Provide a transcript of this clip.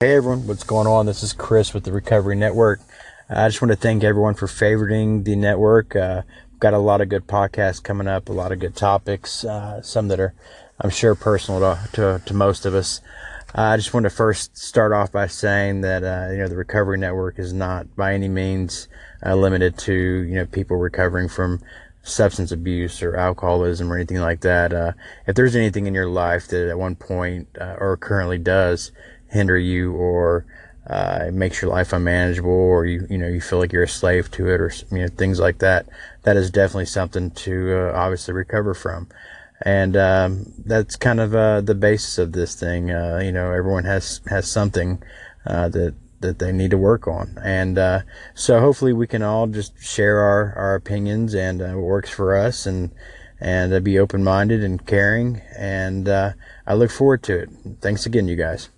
Hey everyone, what's going on? This is Chris with the Recovery Network. I just want to thank everyone for favoriting the network. Uh, we've got a lot of good podcasts coming up, a lot of good topics, uh, some that are, I'm sure, personal to, to, to most of us. Uh, I just want to first start off by saying that, uh, you know, the Recovery Network is not by any means uh, limited to, you know, people recovering from substance abuse or alcoholism or anything like that. Uh, if there's anything in your life that at one point or currently does, hinder you or uh, it makes your life unmanageable or you you know you feel like you're a slave to it or you know things like that. That is definitely something to uh, obviously recover from. And um, that's kind of uh, the basis of this thing. Uh, you know everyone has has something uh, that that they need to work on. And uh, so hopefully we can all just share our our opinions and what works for us and and be open minded and caring. And I look forward to it. Thanks again you guys